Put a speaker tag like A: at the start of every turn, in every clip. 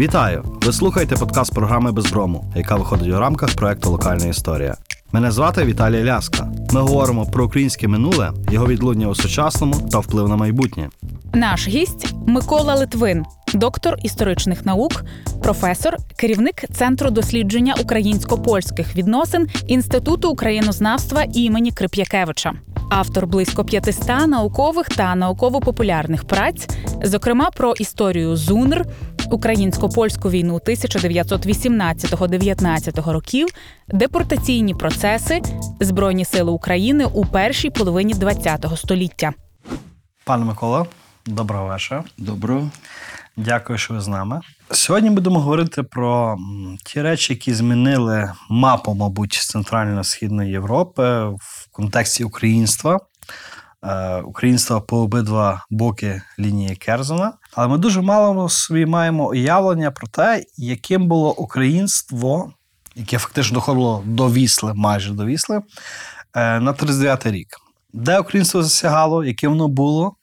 A: Вітаю! Ви слухаєте подкаст програми Безброму, яка виходить у рамках проекту Локальна історія. Мене звати Віталій Ляска. Ми говоримо про українське минуле, його відлуння у сучасному та вплив на майбутнє.
B: Наш гість Микола Литвин, доктор історичних наук, професор, керівник Центру дослідження українсько-польських відносин Інституту українознавства імені Крип'якевича, автор близько 500 наукових та науково-популярних праць, зокрема про історію ЗУНР, українсько-польську війну 1918-19 років, депортаційні процеси, Збройні сили України у першій половині ХХ століття.
A: Пане Микола, доброго вечора.
C: Доброго.
A: Дякую, що ви з нами. Сьогодні будемо говорити про ті речі, які змінили мапу, мабуть, Центрально-Східної Європи в контексті українства. Е, Українства по обидва боки лінії Керзена. Але ми дуже мало собі маємо уявлення про те, яким було українство, яке фактично доходило до Вісли, майже до Вісли, е, на 39-й рік. Де українство засягало, яке воно було,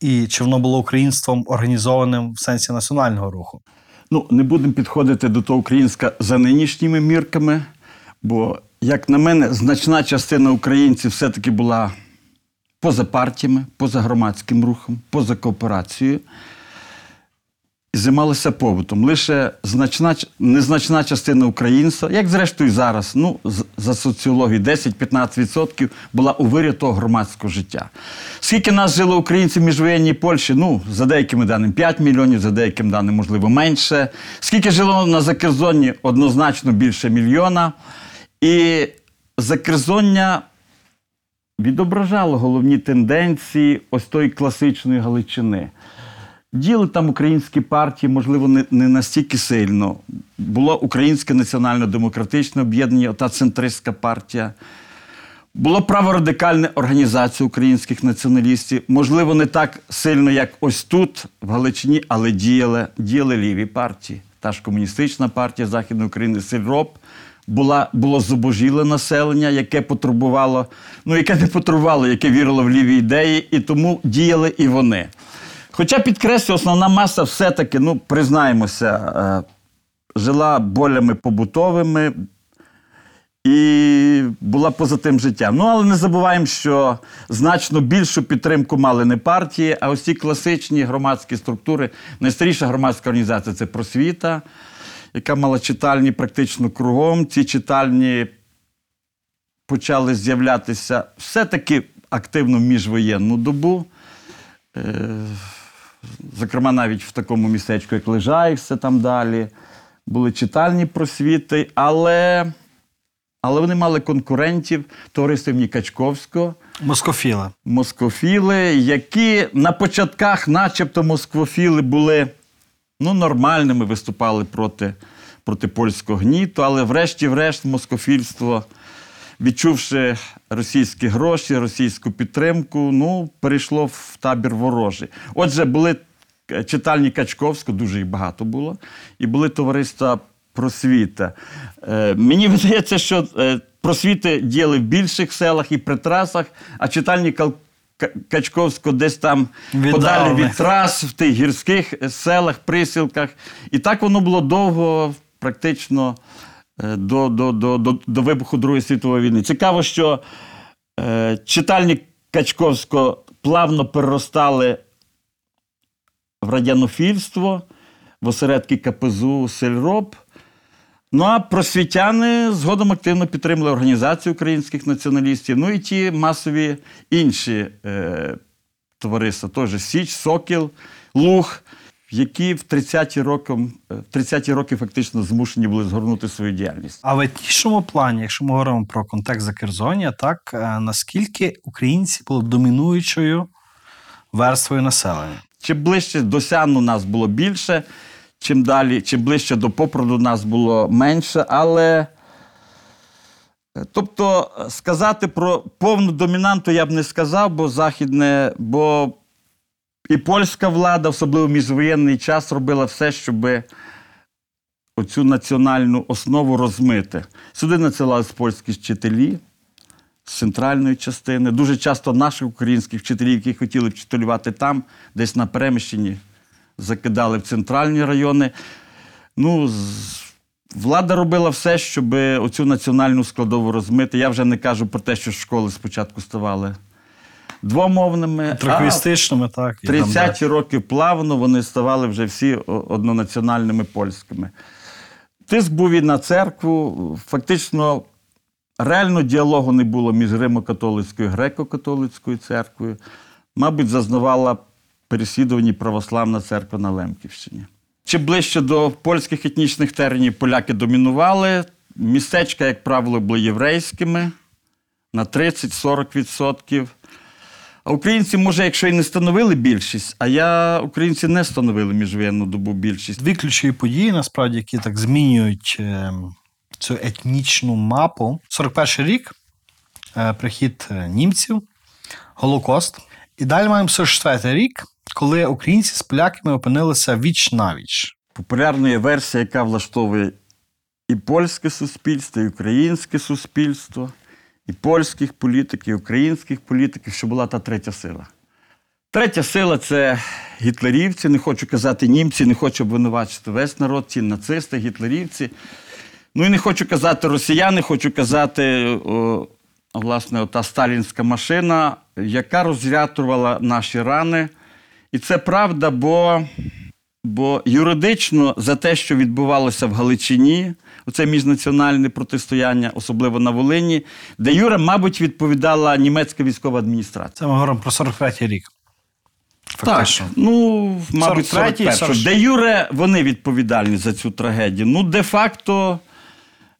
A: і чи воно було українством організованим в сенсі національного руху?
C: Ну, не будемо підходити до того українська за нинішніми мірками, бо, як на мене, значна частина українців все-таки була поза партіями, поза громадським рухом, поза кооперацією. Займалися побутом. Лише значна, незначна частина українства, як зрештою зараз, ну, за соціологією, 10-15% була у вирі того громадського життя. Скільки нас жило українців міжвоєнній Польщі? Ну, за деякими даними 5 мільйонів, за деяким даним, можливо, менше. Скільки жило на Закерзонні? Однозначно більше мільйона. І Закерзоння відображало головні тенденції ось тої класичної Галичини. Діли там українські партії, можливо, не, не настільки сильно. Було Українське національно-демократичне об'єднання, та центристська партія. Було праворадикальна організація українських націоналістів. Можливо, не так сильно, як ось тут, в Галичині, але діяли, діяли ліві партії. Та ж комуністична партія Західної України Сильроп. Була, було зубожіле населення, яке потребувало, ну яке не потребувало, яке вірило в ліві ідеї, і тому діяли і вони. Хоча підкреслю, основна маса все-таки, ну, признаємося, е, жила болями побутовими і була поза тим життям. Ну, але не забуваємо, що значно більшу підтримку мали не партії, а ось класичні громадські структури. Найстаріша громадська організація це просвіта, яка мала читальні практично кругом. Ці читальні почали з'являтися все-таки активно в міжвоєнну добу. Е, Зокрема, навіть в такому містечку, як Лежаїв, все там далі. Були читальні просвіти, але, але вони мали конкурентів товариство імені Качковського,
A: Москофіли.
C: москофіли, які на початках, начебто, москвофіли були ну, нормальними, виступали проти, проти польського гніту, але врешті-врешт москофільство, відчувши російські гроші, російську підтримку, ну, перейшло в табір ворожий. Отже, були е, читальні Качковського, дуже їх багато було, і були товариства просвіта. Е, мені видається, що е, просвіти діяли в більших селах і при трасах, а читальні Качковського десь там подалі від трас, в тих гірських селах, присілках. І так воно було довго, практично е, до, до, до, до, до вибуху Другої світової війни. Цікаво, що е, читальні Качковського плавно переростали в радянофільство, в осередки КПЗУ Сельроб. Ну а просвітяни згодом активно підтримали організацію українських націоналістів, ну і ті масові інші е, товариства, теж Січ, Сокіл, Луг, які в 30-ті роки, е, в 30-ті роки фактично змушені були згорнути свою діяльність.
A: А в етнічному плані, якщо ми говоримо про контекст Закерзоння, так е, наскільки українці були домінуючою верствою населення?
C: Чим ближче до Сяну нас було більше, чим далі, чим ближче до Попроду нас було менше, але. е, Тобто е, сказати про повну домінанту я б не сказав, бо західне, бо і польська влада, особливо міжвоєнний час, робила все, щоб оцю національну основу розмити. Сюди надсилались польські вчителі з центральної частини. Дуже часто наших українських вчителів, які хотіли вчителювати там, десь на переміщенні, закидали в центральні райони. Ну, влада робила все, щоб оцю національну складову розмити. Я вже не кажу про те, що школи спочатку ставали двомовними. а
A: так.
C: 30-ті роки плавно вони ставали вже всі однонаціональними польськими. Тиск був і на церкву. Фактично, реально діалогу не було між Римо-католицькою і греко-католицькою церквою. Мабуть, зазнавала переслідувані православна церква на Лемківщині. Чи ближче до польських етнічних теренів поляки домінували. Містечка, як правило, були єврейськими на 30-40%. А українці, може, якщо і не становили більшість, а я українці не становили міжвоєнну добу більшість.
A: Дві ключові події, насправді, які так змінюють е, цю етнічну мапу. 41 рік, е, прихід е, німців, Голокост. І далі маємо 44 рік, коли українці з поляками опинилися віч навіч.
C: Популярною версія, яка влаштовує і польське суспільство, і українське суспільство, і польських політиків, і українських політиків, що була та третя сила. Третя сила це гітлерівці, не хочу казати німці, не хочу обвинувачити весь народ, ці нацисти, гітлерівці. Ну і не хочу казати росіяни, хочу казати, о, власне, та сталінська машина, яка розрятувала наші рани. І це правда, бо, бо юридично за те, що відбувалося в Галичині, оце міжнаціональне протистояння, особливо на Волині, де Юра, мабуть, відповідала німецька військова адміністрація.
A: Це ми говоримо про 43 рік. Фактично.
C: Так, ну, мабуть,
A: 43-й,
C: Де Юре, вони відповідальні за цю трагедію. Ну, де-факто,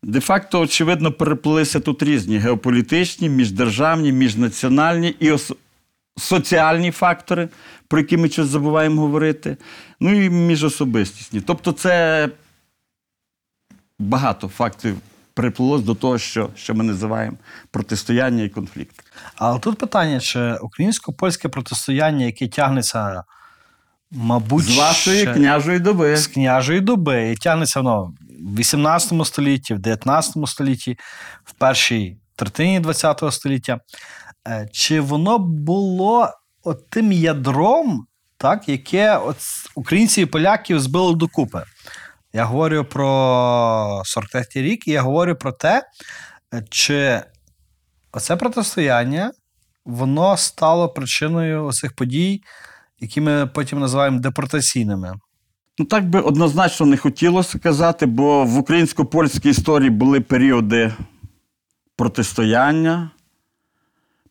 C: де-факто, очевидно, переплилися тут різні геополітичні, міждержавні, міжнаціональні і ос- соціальні фактори, про які ми щось забуваємо говорити, ну і міжособистісні. Тобто, це багато фактів приплилось до того, що, що ми називаємо протистояння і конфлікт.
A: Але тут питання: чи українсько-польське протистояння, яке тягнеться, мабуть,
C: З вашої
A: ще-
C: княжої доби.
A: з княжої доби і тягнеться воно в 18 столітті, в 19 столітті, в першій третині 20 століття. Е, Чи воно було от тим ядром, так, яке от українців і поляків збило докупи? Я говорю про 43 рік, і я говорю про те, чи оце протистояння воно стало причиною оцих подій, які ми потім називаємо депортаційними.
C: Ну, так би однозначно не хотілося казати, бо в українсько-польській історії були періоди протистояння,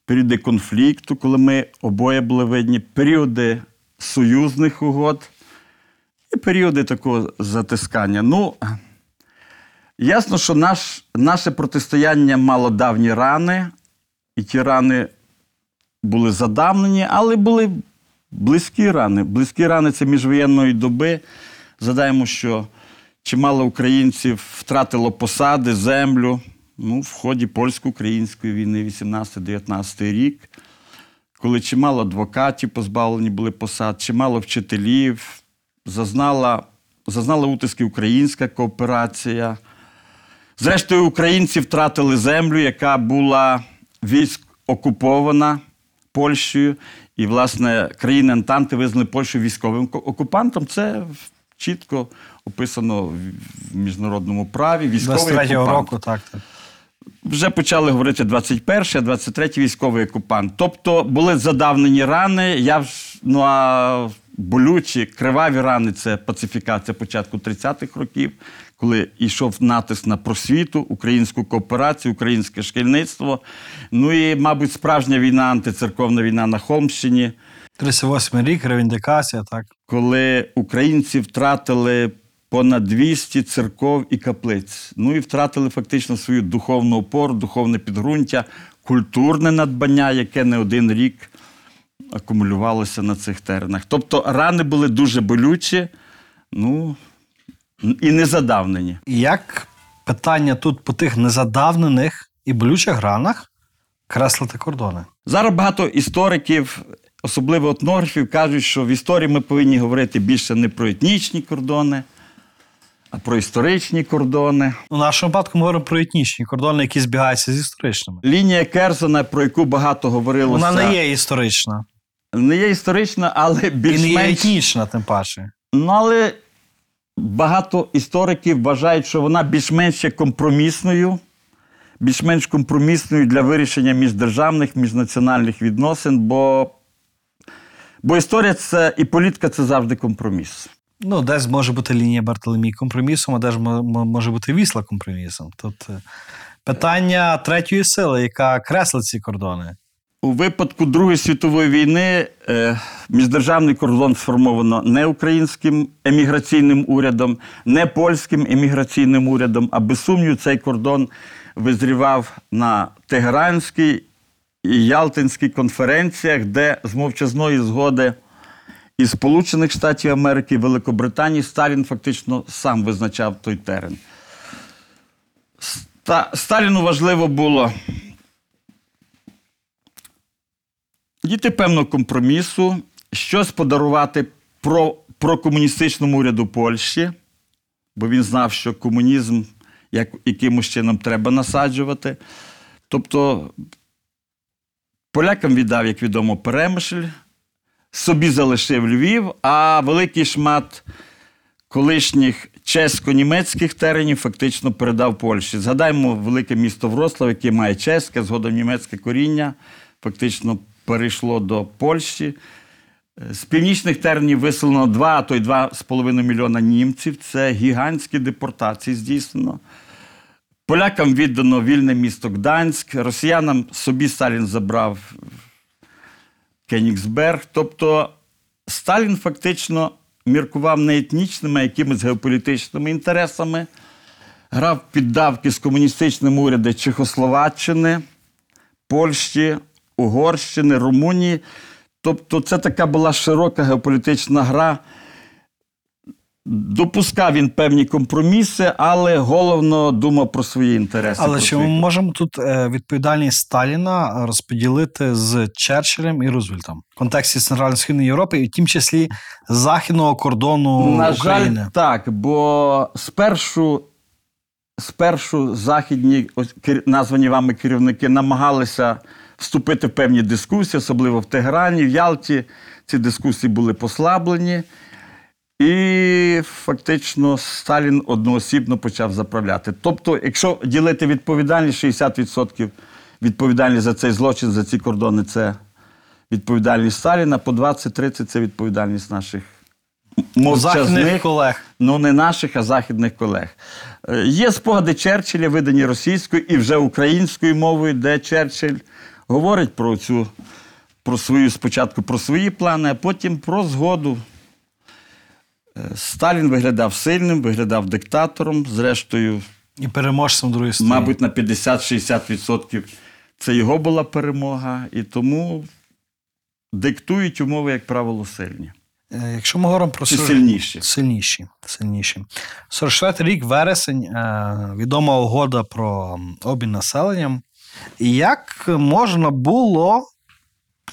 C: періоди конфлікту, коли ми обоє були видні, періоди союзних угод і періоди такого затискання. Ну, ясно, що наш, наше протистояння мало давні рани, і ті рани були задавнені, але були близькі рани. Близькі рани це міжвоєнної доби. Задаємо, що чимало українців втратило посади, землю ну, в ході польсько-української війни 18-19 рік, коли чимало адвокатів позбавлені були посад, чимало вчителів, зазнала, зазнала утиски українська кооперація. Зрештою, українці втратили землю, яка була військ окупована Польщею. І, власне, країни Антанти визнали Польщу військовим окупантом. Це чітко описано в міжнародному праві. Військовий окупант.
A: року, так, так.
C: Вже почали говорити 21 а 23 військовий окупант. Тобто були задавнені рани. Я ну а болючі, криваві рани це пацифікація початку 30-х років, коли йшов натиск на просвіту, українську кооперацію, українське шкільництво. Ну і, мабуть, справжня війна, антицерковна війна на Холмщині.
A: 38 рік, ревіндикація, так.
C: коли українці втратили понад 200 церков і каплиць. Ну і втратили фактично свою духовну опору, духовне підґрунтя, культурне надбання, яке не один рік акумулювалося на цих теренах. Тобто рани були дуже болючі, ну і незадавнені.
A: Як питання тут по тих незадавнених і болючих гранах креслити кордони?
C: Зараз багато істориків, особливо етнографів, кажуть, що в історії ми повинні говорити більше не про етнічні кордони, про історичні кордони.
A: У нашому випадку ми говоримо про етнічні кордони, які збігаються з історичними.
C: Лінія Керзона, про яку багато говорилося,
A: Вона не є історична.
C: не є історична, але більш
A: І не є етнічна, тим паче.
C: Ну, але багато істориків вважають, що вона більш-менш є компромісною, більш-менш компромісною для вирішення міждержавних, міжнаціональних відносин, бо, бо історія це і політика це завжди компроміс.
A: Ну, десь може бути лінія Бартоломій компромісом, а десь мо- мо- може бути вісла компромісом. Тут е, питання третьої сили, яка креслить ці кордони.
C: У випадку Другої світової війни е, міждержавний кордон сформовано не українським еміграційним урядом, не польським еміграційним урядом, а без сумніву цей кордон визрівав на Тегеранській і Ялтинській конференціях, де з мовчазної згоди із Сполучених Штатів Америки і Великобританії Сталін фактично сам визначав той терен. Ста- Сталіну важливо було діти певного компромісу, щось подарувати про, прокомуністичному уряду Польщі, бо він знав, що комунізм як, якимось чином треба насаджувати. Тобто полякам віддав, як відомо, Перемишль, собі залишив Львів, а великий шмат колишніх чесько-німецьких теренів фактично передав Польщі. Згадаємо велике місто Вроцлав, яке має чеське, згодом німецьке коріння, фактично перейшло до Польщі. З північних теренів виселено 2, а то й 2,5 мільйона німців. Це гігантські депортації здійснено. Полякам віддано вільне місто Гданськ, росіянам собі Сталін забрав Кенігсберг. Тобто Сталін фактично міркував не етнічними, а якимись геополітичними інтересами, грав піддавки з комуністичним урядом Чехословаччини, Польщі, Угорщини, Румунії. Тобто, це така була широка геополітична гра. Допускав він певні компроміси, але головно думав про свої інтереси.
A: Але чи ми можемо тут е, відповідальність Сталіна розподілити з Черчиллем і Рузвельтом в контексті Центрально-Східної Європи, і в тім числі західного кордону
C: На
A: України?
C: жаль, так, бо спершу, спершу західні ось, названі вами керівники намагалися вступити в певні дискусії, особливо в Тегерані, в Ялті. Ці дискусії були послаблені. І фактично Сталін одноосібно почав заправляти. Тобто, якщо ділити відповідальність, 60% відповідальність за цей злочин, за ці кордони це відповідальність Сталіна, по 20-30% це відповідальність наших
A: Західних
C: мовчазних,
A: колег.
C: ну не наших, а західних колег. Е, Є спогади Черчилля, видані російською і вже українською мовою, де Черчилль говорить про цю, про свою спочатку про свої плани, а потім про згоду. Сталін виглядав сильним, виглядав диктатором. Зрештою,
A: І переможцем другої сторони.
C: мабуть, на 50-60% це його була перемога, і тому диктують умови, як правило, сильні.
A: Е, Якщо ми говоримо про
C: Чи сильніші.
A: Сильніші. Сильніші. 44 рік, вересень, е, відома угода про обмін населенням. Як можна було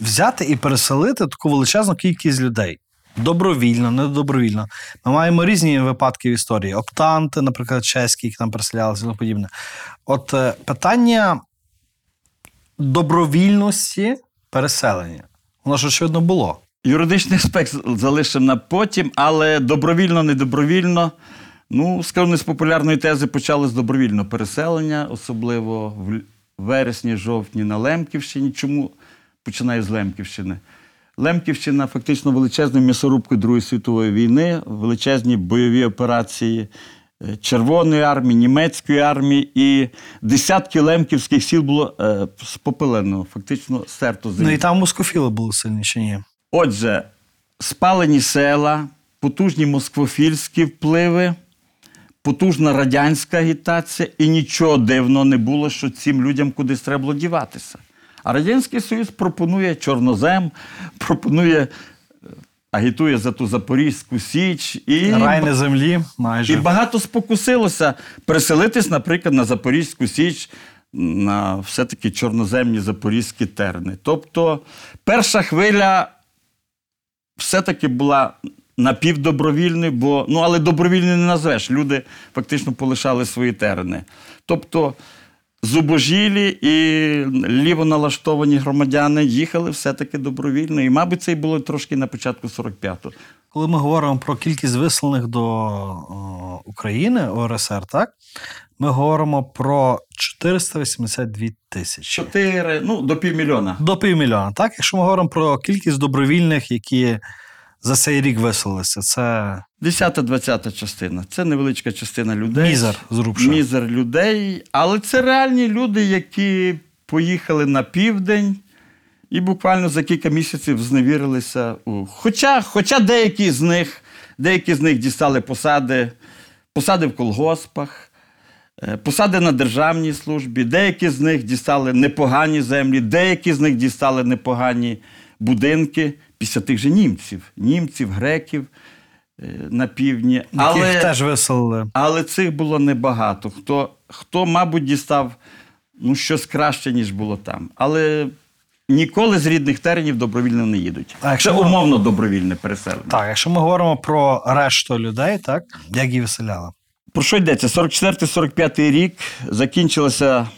A: взяти і переселити таку величезну кількість людей? Добровільно, недобровільно. Ми маємо різні випадки в історії. Оптанти, наприклад, чеські, які там переселялися і тому подібне. От е, питання добровільності переселення. Воно ж очевидно було.
C: Юридичний аспект залишив на потім, але добровільно, недобровільно. Ну, скажімо, з популярної тези почали з добровільного переселення, особливо в вересні, жовтні на Лемківщині. Чому починаю з Лемківщини? Лемківщина фактично величезною м'ясорубкою Другої світової війни, величезні бойові операції е, Червоної армії, німецької армії, і десятки лемківських сіл було е, спопилено, фактично стерто з
A: Ну і там мускофіли були сильні чи ні?
C: Отже, спалені села, потужні москвофільські впливи, потужна радянська агітація, і нічого дивного не було, що цим людям кудись треба було діватися. А Радянський Союз пропонує чорнозем, пропонує, е, агітує за ту Запорізьку Січ. І,
A: Рай на землі майже.
C: і багато спокусилося переселитись, наприклад, на Запорізьку Січ, на все-таки чорноземні запорізькі терни. Тобто, перша хвиля все-таки була напівдобровільною, бо ну але добровільною не назвеш. Люди фактично полишали свої терени. Тобто зубожілі і ліво налаштовані громадяни їхали все-таки добровільно. І, мабуть, це й було трошки на початку 45-го.
A: коли ми говоримо про кількість виселених до о, України ОРСР, так ми говоримо про 482 тисячі.
C: Чотири, ну, до півмільйона.
A: До півмільйона. Так, якщо ми говоримо про кількість добровільних, які за цей рік виселилися, це
C: Десята, двадцята частина. Це невеличка частина людей.
A: мізер зрубша.
C: Мізер людей. Але це реальні люди, які поїхали на південь і буквально за кілька місяців зневірилися. у- Хоча, хоча деякі з них, деякі з них дістали посади, посади в колгоспах, е, посади на державній службі, деякі з них дістали непогані землі, деякі з них дістали непогані будинки після тих же німців, німців, греків е, на півдні.
A: Яких теж виселили.
C: Але цих було небагато. Хто, хто мабуть, дістав ну, щось краще, ніж було там. Але ніколи з рідних теренів добровільно не їдуть.
A: А якщо
C: Це
A: ми-
C: умовно добровільне переселення.
A: Так, якщо ми говоримо про решту людей, так як її виселяли?
C: Про що йдеться? 44-45 рік закінчилася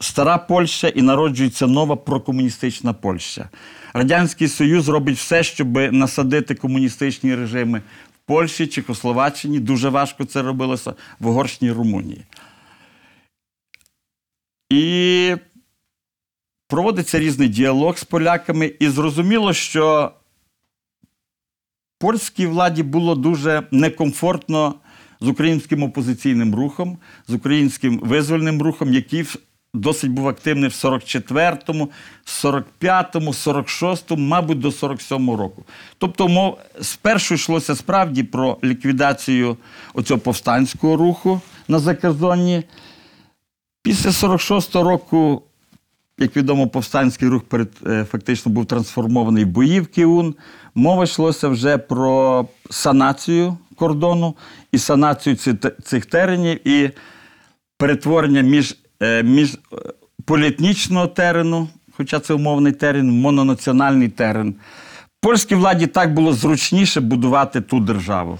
C: стара Польща і народжується нова прокомуністична Польща. Радянський Союз робить все, щоб насадити комуністичні режими в Польщі, Чехословаччині. Дуже важко це робилося в Угорщині Румунії. І проводиться різний діалог з поляками, і зрозуміло, що польській владі було дуже некомфортно з українським опозиційним рухом, з українським визвольним рухом, який досить був активний в 44-му, 45-му, 46-му, мабуть, до 47-го року. Тобто, мов, спершу йшлося справді про ліквідацію оцього повстанського руху на Закерзонні. Після 46-го року як відомо, повстанський рух перед, е, фактично був трансформований в боївки УН. Мова йшлося вже про санацію кордону і санацію цих теренів і перетворення між, між е, поліетнічного терену, хоча це умовний терен, мононаціональний терен. Польській владі так було зручніше будувати ту державу.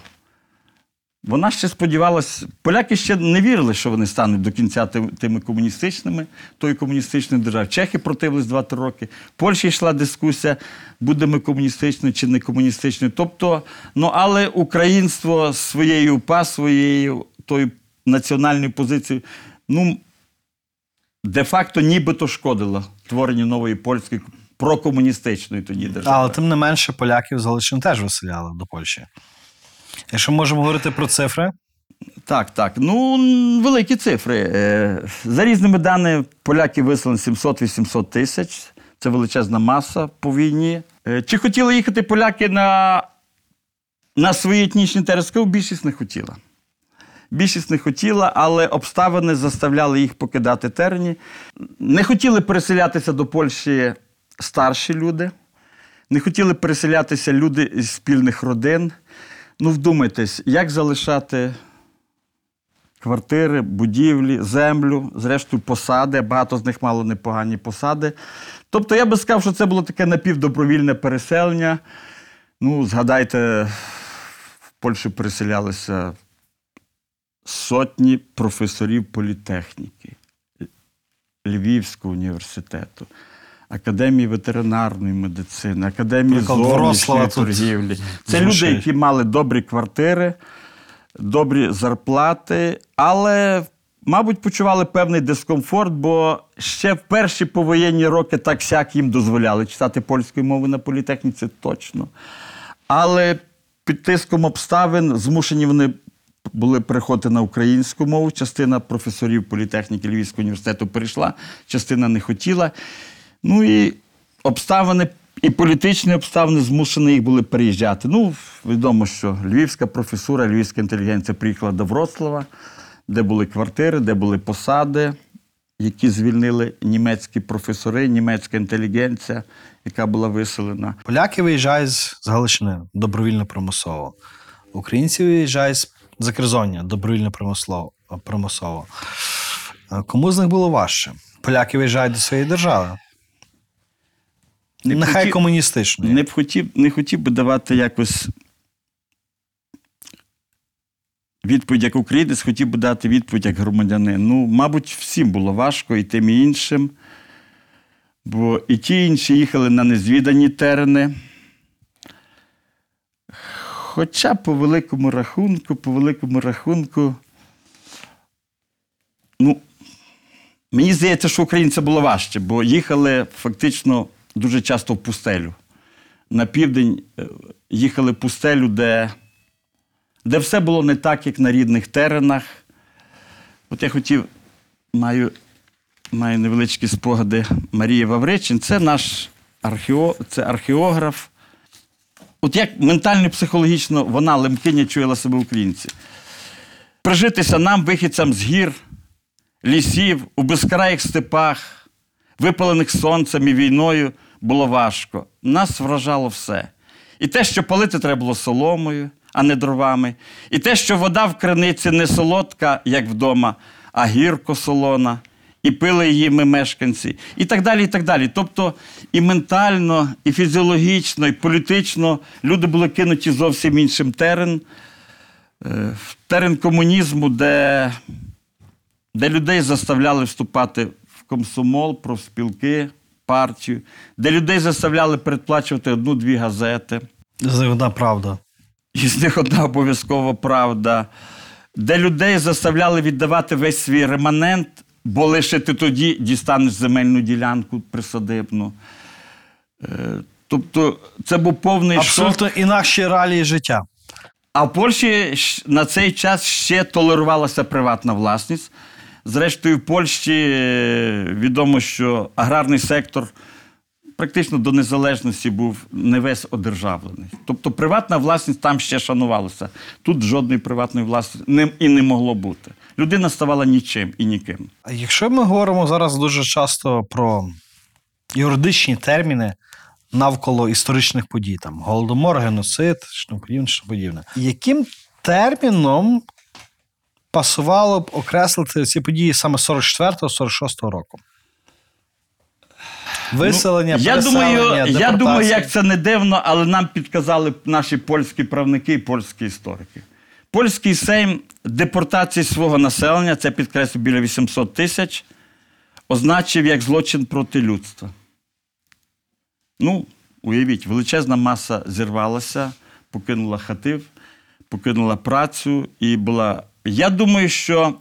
C: Вона ще сподівалась, поляки ще не вірили, що вони стануть до кінця тими комуністичними, тої комуністичної держави. Чехи противились 2-3 роки. В Польщі йшла дискусія, будемо комуністичною чи не комуністичною. Тобто, ну але українство своєю УПА, своєю тою національною позицією, ну, де-факто нібито шкодило творенню нової польської прокомуністичної тоді держави.
A: Але тим не менше, поляків з Галичини теж виселяли до Польщі. Якщо можемо говорити про цифри,
C: Так, так. Ну, великі цифри. Е, За різними даними, поляки вислали 700-800 тисяч. Це величезна маса по війні. Е, Чи хотіли їхати поляки на, на свої етнічні території? Більшість не хотіла. Більшість не хотіла, але обставини заставляли їх покидати терені. Не хотіли переселятися до Польщі старші люди, не хотіли переселятися люди із спільних родин. Ну, вдумайтесь, як залишати квартири, будівлі, землю, зрештою, посади. Багато з них мало непогані посади. Тобто, я би сказав, що це було таке напівдобровільне переселення. Ну, згадайте, в Польщу переселялися сотні професорів політехніки Львівського університету. Академії ветеринарної медицини, академії зовнішньої торгівлі. Це люди, які мали добрі квартири, добрі зарплати, але, мабуть, почували певний дискомфорт, бо ще в перші повоєнні роки так сяк їм дозволяли читати польською мовою на політехніці точно. Але під тиском обставин змушені вони були переходити на українську мову. Частина професорів політехніки Львівського університету перейшла, частина не хотіла. Ну і обставини, і політичні обставини змушені їх були переїжджати. Ну, відомо, що львівська професура, львівська інтелігенція приїхала до Вроцлава, де були квартири, де були посади, які звільнили німецькі професори, німецька інтелігенція, яка була виселена.
A: поляки виїжджають з Галичини добровільно примусово. Українці виїжджають з Закерзоння добровільно примусово. Е, Кому з них було важче? Поляки виїжджають до своєї держави.
C: Не
A: Нехай
C: хотів-
A: комуністичної.
C: Не б хотів, не хотів би давати якось відповідь як українець, хотів би дати відповідь як громадянин. Ну, мабуть, всім було важко, і тим, і іншим. Бо і ті, і інші їхали на незвідані терени. Хоча по великому рахунку, по великому рахунку, ну, мені здається, що українцям було важче, бо їхали фактично дуже часто в пустелю. На південь е, їхали в пустелю, де, де все було не так, як на рідних теренах. От я хотів, маю, маю невеличкі спогади Марії Вавричин. Це наш архео, це археограф. От як ментально-психологічно вона, лемкиня, чуяла себе українці. Прижитися нам, вихідцям з гір, лісів, у безкраїх степах, випалених сонцем і війною, було важко. Нас вражало все. І те, що палити треба було соломою, а не дровами, і те, що вода в криниці не солодка, як вдома, а гірко солона, і пили її ми мешканці, і так далі. і так далі. Тобто і ментально, і фізіологічно, і політично люди були кинуті зовсім іншим терен, е, в терен комунізму, де, де людей заставляли вступати в комсомол, профспілки, партію, де людей заставляли передплачувати одну-дві газети.
A: З них одна правда.
C: І з них одна обов'язкова правда, де людей заставляли віддавати весь свій реманент, бо лише ти тоді дістанеш земельну ділянку присадибну. Е, Тобто це був повний шок.
A: Абсолютно інакші реалії життя.
C: А в Польщі на цей час ще толерувалася приватна власність. Зрештою, в Польщі е, відомо, що аграрний сектор практично до незалежності був не весь одержавлений. Тобто приватна власність там ще шанувалася. Тут жодної приватної власності не, і не могло бути. Людина ставала нічим і ніким.
A: А Якщо ми говоримо зараз дуже часто про юридичні терміни навколо історичних подій, там голодомор, геноцид, що подібне, що подібне, яким терміном пасувало б окреслити ці події саме 44-46 року? Виселення,
C: Ну, я думаю, я думаю, як це не дивно, але нам підказали наші польські правники і польські історики. Польський сейм депортації свого населення, це підкреслю біля 800 тисяч, означив як злочин проти людства. Ну, уявіть, величезна маса зірвалася, покинула хатив, покинула працю і була. Я думаю, що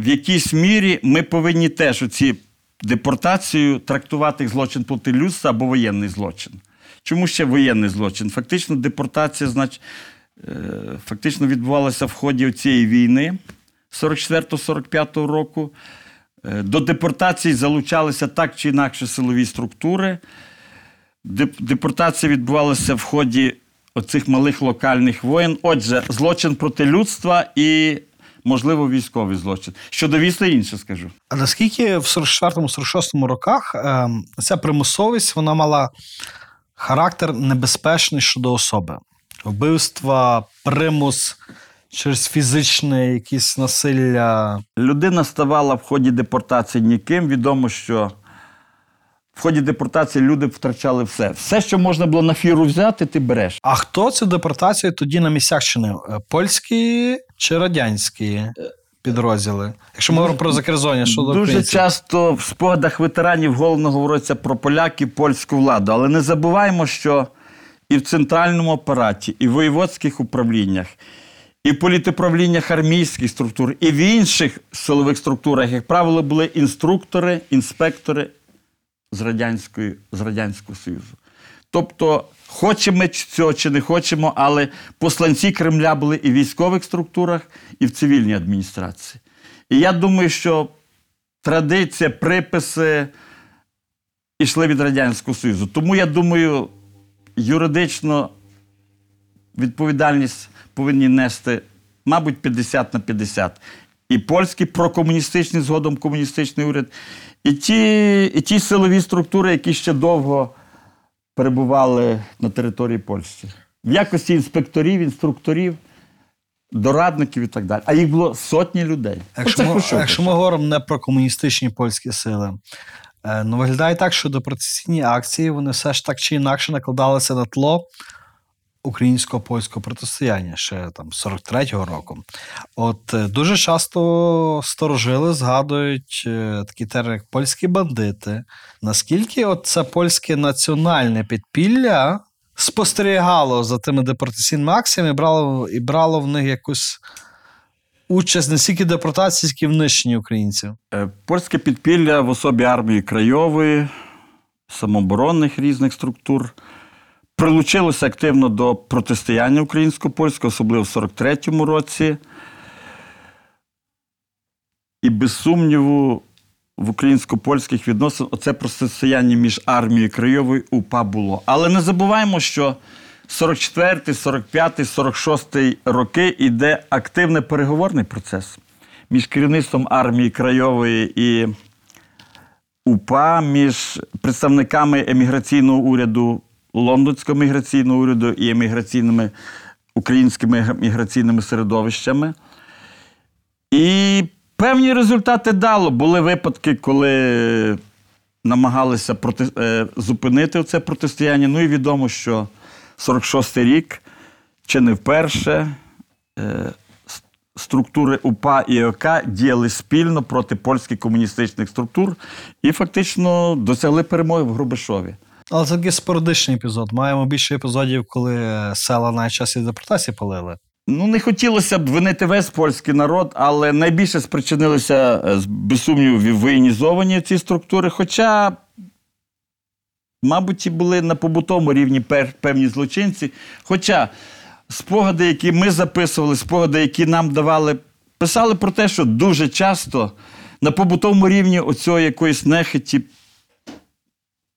C: в якійсь мірі ми повинні теж оці депортацію трактувати злочин проти людства або воєнний злочин. Чому ще воєнний злочин? Фактично, депортація, значить, е, фактично відбувалася в ході цієї війни 44-45 року. Е, До депортації залучалися так чи інакше силові структури. Депортація відбувалася в ході оцих малих локальних воєн. Отже, злочин проти людства і, можливо, військовий злочин. Щодо війська інше скажу.
A: А наскільки в 44-46 роках ем, ця примусовість вона мала характер небезпечний щодо особи? Вбивства, примус через фізичне якісь насилля.
C: Людина ставала в ході депортації ніким. Відомо, що в ході депортації люди втрачали все. Все, що можна було на фіру взяти, ти береш.
A: А хто цю депортацію тоді на місцях чинив? Польські чи радянські підрозділи? Якщо ми говоримо про закерзоння щодо
C: Дуже
A: українців.
C: часто в спогадах ветеранів головно говориться про поляків, польську владу. Але не забуваємо, що і в центральному апараті, і в воєводських управліннях, і в політуправліннях армійських структур, і в інших силових структурах, як правило, були інструктори, інспектори з, радянської, з Радянського Союзу. Тобто, хочемо ми цього чи не хочемо, але посланці Кремля були і в військових структурах, і в цивільній адміністрації. І я думаю, що традиція, приписи йшли від Радянського Союзу. Тому я думаю, юридично відповідальність повинні нести, мабуть, 50 на 50. І польський прокомуністичний, згодом комуністичний уряд, і ті, і ті силові структури, які ще довго перебували на території Польщі. В якості інспекторів, інструкторів, дорадників і так далі. А їх було сотні людей.
A: Якщо, ми, якщо ми говоримо не про комуністичні польські сили, е, ну виглядає так, що депортаційні акції вони все ж так чи інакше накладалися на тло українсько польського протистояння ще там 43-го року. От е, дуже часто старожили згадують е, такі терміни, як польські бандити. Наскільки от це польське національне підпілля спостерігало за тими депортаційними акціями і брало, і брало в них якусь участь не стільки депортації, скільки в нищенні українців.
C: Е, Польське підпілля в особі армії Крайової, самооборонних різних структур прилучилося активно до протистояння українсько-польського, особливо в 43-му році. І без сумніву, в українсько-польських відносинах оце протистояння між армією і УПА було. Але не забуваємо, що 44, 45, 46 роки йде активний переговорний процес між керівництвом армії Крайової і УПА, між представниками еміграційного уряду, лондонського міграційного уряду і еміграційними українськими міграційними середовищами. І певні результати дало. Були випадки, коли намагалися проти, е, зупинити це протистояння. Ну і відомо, що 46-й рік, чи не вперше, е, структури УПА і ОК діяли спільно проти польських комуністичних структур і фактично досягли перемоги в Грубишові.
A: Але це такий спорадичний епізод. Маємо більше епізодів, коли села навіть час і депортації палили.
C: Ну, не хотілося б винити весь польський народ, але найбільше спричинилися, е, без сумніву, воєнізовані ці структури. Хоча, мабуть, і були на побутовому рівні певні злочинці. Хоча спогади, які ми записували, спогади, які нам давали, писали про те, що дуже часто на побутовому рівні оцього якоїсь нехиті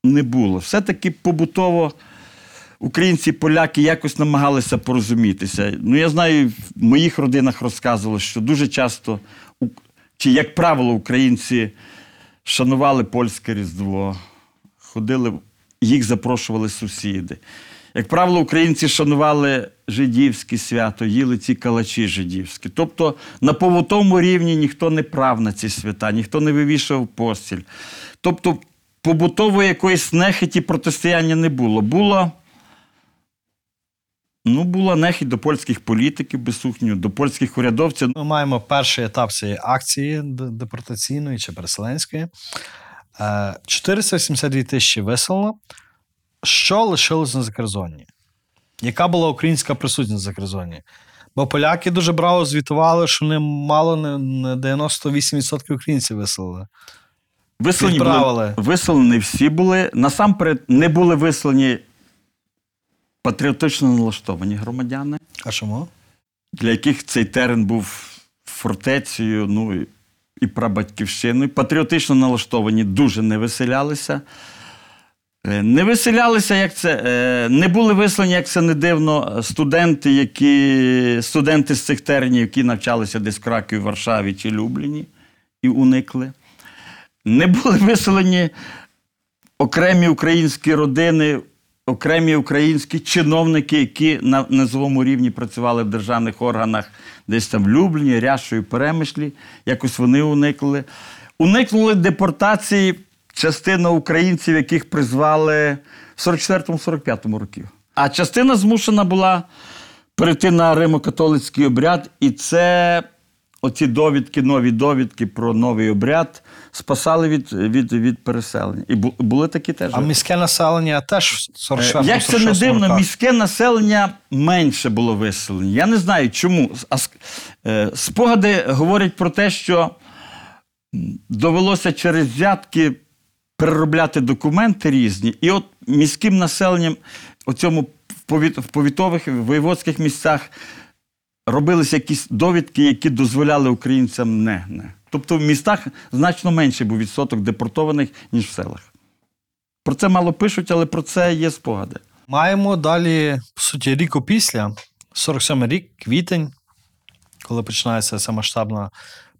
C: не було. Все-таки побутово українці поляки якось намагалися порозумітися. Ну, я знаю, в моїх родинах розказували, що дуже часто, чи, як правило, українці шанували польське Різдво, ходили, їх запрошували сусіди. Як правило, українці шанували жидівське свято, їли ці калачі жидівські. Тобто на побутовому рівні ніхто не прав на ці свята, ніхто не вивішував постіль. Тобто побутової якоїсь нехиті протистояння не було. Було Ну, була нехідь до польських політиків, без сумніву, до польських урядовців.
A: Ми маємо перший етап цієї акції депортаційної чи переселенської. Е, 482 тисячі виселено. Що лишилось на Закерзонні? Яка була українська присутність на Закерзонні? Бо поляки дуже браво звітували, що вони мало не 98% українців виселили. Відправили.
C: були, виселені всі були. Насамперед не були виселені патріотично налаштовані громадяни,
A: А чому?
C: для яких цей терен був фортецею, ну і, і прабатьківщиною. Патріотично налаштовані дуже не виселялися. Е, Не виселялися, як це, е, не були вислані, як це не дивно, студенти, які, студенти з цих теренів, які навчалися десь в Кракові, Варшаві чи Любліні і уникли. Не були виселені окремі українські родини, окремі українські чиновники, які на низовому рівні працювали в державних органах, десь там в Любліні, Ряшою, Перемишлі. Якось вони уникли. Уникнули депортації частина українців, яких призвали в 44-45 років. А частина змушена була перейти на римо-католицький обряд, і це оці довідки, нові довідки про новий обряд спасали від, від, від переселення. І були такі теж.
A: А міське населення теж в 44
C: Е, Як це не дивно, міське населення менше було виселення. Я не знаю чому. А е, спогади говорять про те, що довелося через взятки переробляти документи різні. І от міським населенням у цьому в повітових в воєводських місцях робилися якісь довідки, які дозволяли українцям не. не. Тобто в містах значно менше був відсоток депортованих, ніж в селах. Про це мало пишуть, але про це є спогади.
A: Маємо далі, по суті, рік опісля, 47 рік, квітень, коли починається ця масштабна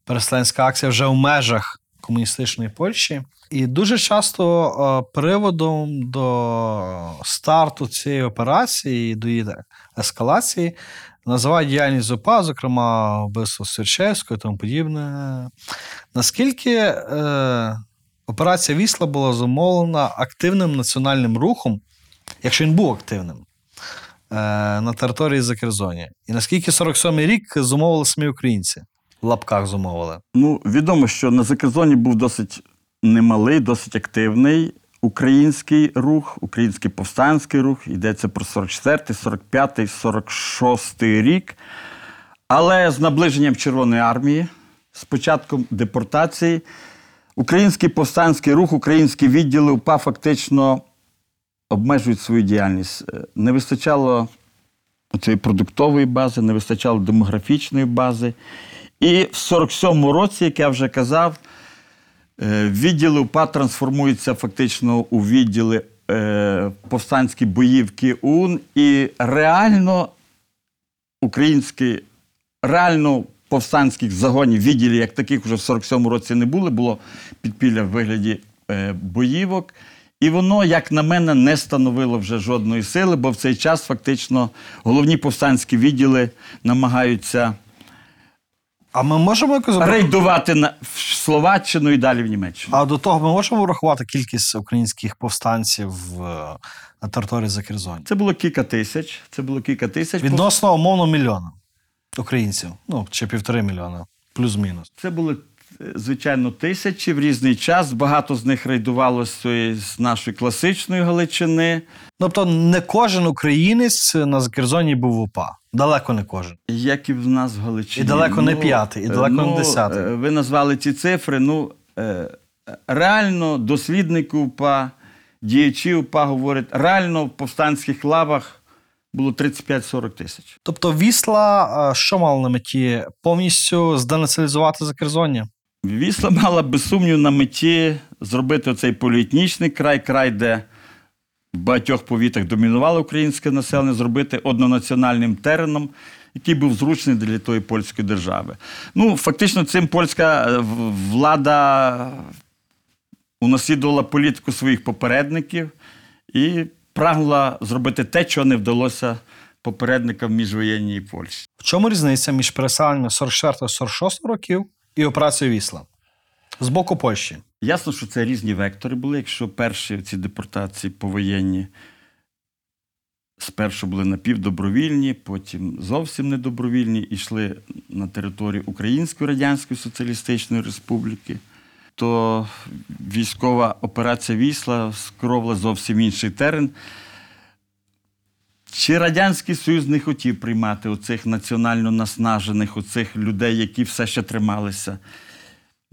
A: переселенська акція вже в межах комуністичної Польщі. І дуже часто е, приводом до старту цієї операції до її ескалації називають діяльність ЗУПА, зокрема вбивство Сверчевського і тому подібне. Наскільки е, операція Вісла була замовлена активним національним рухом, якщо він був активним, е, на території Закерзоні. І наскільки 47-й рік зумовили самі українці? В лапках зумовили.
C: Ну, відомо, що на Закерзоні був досить немалий, досить активний. Український рух, український повстанський рух. Йдеться про 44, 45, 46 рік. Але з наближенням Червоної армії, з початком депортації, український повстанський рух, українські відділи УПА фактично обмежують свою діяльність. Е, Не вистачало цієї продуктової бази, не вистачало демографічної бази. І в 47-му році, як я вже казав, відділи УПА трансформуються фактично у відділи е, повстанські боївки УН, і реально українські, реально повстанських загонів, відділів, як таких вже в 47-му році не було, було підпілля в вигляді е, боївок. І воно, як на мене, не становило вже жодної сили, бо в цей час фактично головні повстанські відділи намагаються
A: А ми можемо якось
C: рейдувати на в Словаччину і далі в Німеччину.
A: А до того ми можемо врахувати кількість українських повстанців е, на території Закерзоні?
C: Це було кілька тисяч. Це було кілька тисяч.
A: Відносно умовно мільйона українців. Ну, чи півтори мільйона, плюс-мінус.
C: Це були, е, звичайно, тисячі в різний час. Багато з них рейдувало з, з нашої класичної Галичини.
A: Тобто не кожен українець на Закерзоні був в УПА. Далеко не кожен.
C: Як і в нас в Галичині.
A: І далеко не п'ятий, і далеко не
C: ну,
A: десятий.
C: е, Ви назвали ці цифри. Ну, е, реально, дослідники УПА, діячі УПА говорять, реально в повстанських лавах було 35-40 тисяч.
A: Тобто Вісла е, що мала на меті? Повністю зденаціалізувати Закерзоння?
C: Вісла мала без сумніву на меті зробити оцей поліетнічний край, край, де багатьох повітах домінувало українське населення, зробити однонаціональним тереном, який був зручний для тої польської держави. Ну, фактично, цим польська е, влада унаслідувала політику своїх попередників і прагнула зробити те, чого не вдалося попередникам міжвоєнній Польщі.
A: В чому різниця між переселенням 44-46 років і операцією Вісла? З боку Польщі.
C: Ясно, що це різні вектори були. Якщо перші ці депортації повоєнні спершу були напівдобровільні, потім зовсім недобровільні йшли на територію Української Радянської Соціалістичної Республіки, то військова операція Вісла скеровувала зовсім інший терен. Чи Радянський Союз не хотів приймати оцих національно наснажених, оцих людей, які все ще трималися?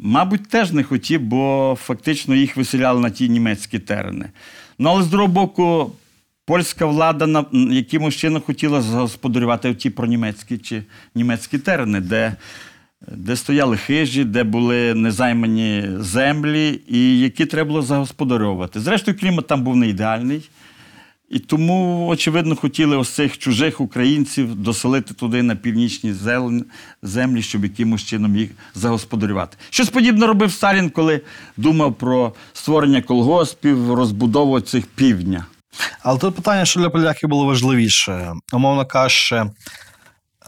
C: Мабуть, теж не хотів, бо фактично їх виселяли на ті німецькі терени. Ну, але з другого боку, польська влада на якимось чином хотіла господарювати ті пронімецькі чи німецькі терени, де, де стояли хижі, де були незаймані землі, і які треба було загосподарювати. Зрештою, клімат там був не ідеальний. І тому, очевидно, хотіли ось цих чужих українців доселити туди на північні землі, щоб якимось чином їх загосподарювати. Щось подібне робив Сталін, коли думав про створення колгоспів, розбудову цих півдня.
A: Але тут питання, що для поляків було важливіше, умовно кажучи,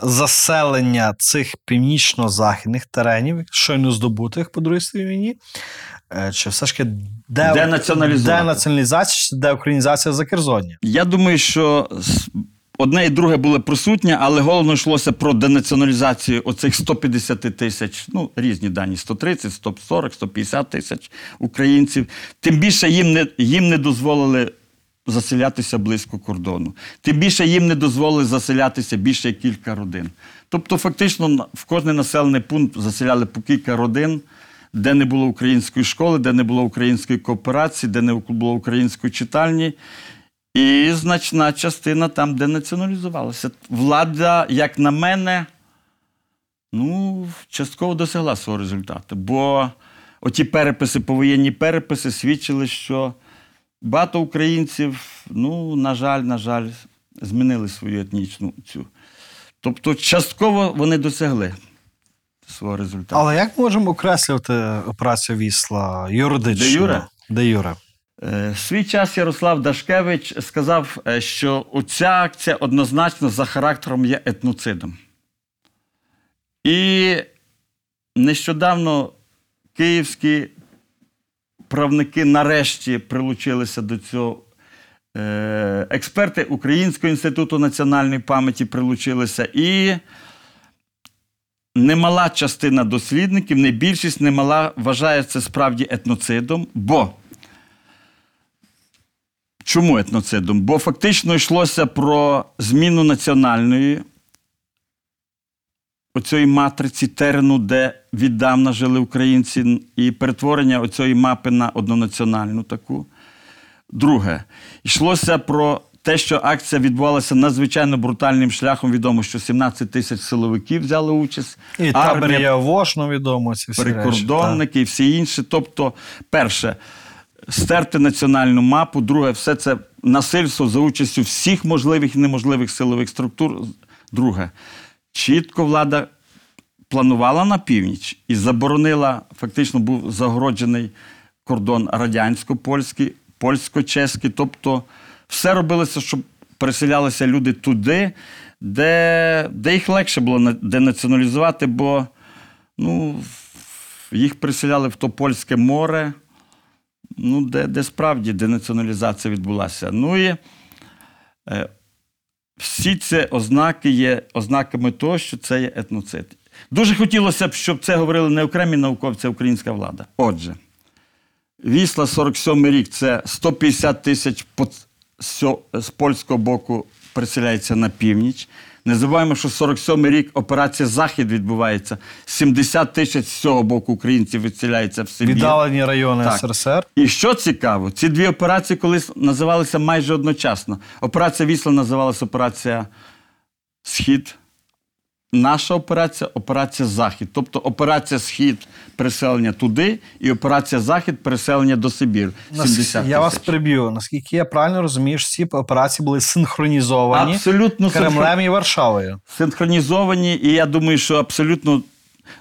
A: заселення цих північно-західних теренів, щойно здобутих по Другій світовій війні, чи все ж таки де,
C: Денаціоналізувати.
A: денаціоналізація, чи деукраїнізація Закерзоння?
C: Я думаю, що одне і друге було присутнє, але головно йшлося про денаціоналізацію оцих 150 тисяч, ну, різні дані, 130, 140, 150 тисяч українців. Тим більше їм не, їм не дозволили заселятися близько кордону. Тим більше їм не дозволили заселятися більше як кілька родин. Тобто, фактично, в кожний населений пункт заселяли по кілька родин, де не було української школи, де не було української кооперації, де не було української читальні. І значна частина там денаціоналізувалася. Влада, як на мене, ну, частково досягла свого результату. Бо оті переписи, повоєнні переписи свідчили, що багато українців, ну, на жаль, на жаль, змінили свою етнічну цю. Тобто, частково вони досягли свого результату.
A: Але як можемо окреслювати операцію Вісла юридично?
C: Де юре?
A: Де юре?
C: Е, свій час Ярослав Дашкевич сказав, е, що ця акція однозначно за характером є етноцидом. І нещодавно київські правники нарешті прилучилися до цього. Е, Експерти Українського інституту національної пам'яті прилучилися. І немала частина дослідників, не більшість немала вважає це справді етноцидом, бо Чому етноцидом? Бо фактично йшлося про зміну національної оцієї матриці терену, де віддавна жили українці, і перетворення оцієї мапи на однонаціональну таку. Друге, йшлося про те, що акція відбувалася надзвичайно брутальним шляхом. Відомо, що 17 тисяч силовиків взяли участь.
A: І табір є ну відомо, ці всі речі.
C: прикордонники і всі інші. Тобто, перше, стерти національну мапу, друге, все це насильство за участю всіх можливих і неможливих силових структур. Друге, чітко влада планувала на північ і заборонила, фактично був загороджений кордон радянсько-польський, польсько-чеський. Тобто, все робилося, щоб переселялися люди туди, де, де їх легше було денаціоналізувати, бо ну, їх переселяли в то польське море, ну, де, де справді денаціоналізація відбулася. Ну і е, всі ці ознаки є ознаками того, що це є етноцид. Дуже хотілося б, щоб це говорили не окремі науковці, а українська влада. Отже, Вісла 47 рік це 150 тисяч з польського боку переселяється на північ. Не забуваємо, що 47-й рік операція Захід відбувається. 70 тисяч з цього боку українців відселяється в Сибір.
A: Віддалені райони
C: Так.
A: СРСР.
C: І що цікаво, ці дві операції колись називалися майже одночасно. Операція Вісла називалася операція Схід. Наша операція операція Захід. Тобто операція Схід переселення туди і операція Захід переселення до Сибіру.
A: Нас-
C: 70
A: я вас приб'ю. Наскільки я правильно розумію, що ці операції були синхронізовані
C: Абсолютно
A: Кремлем і Варшавою.
C: синхронізовані, і я думаю, що абсолютно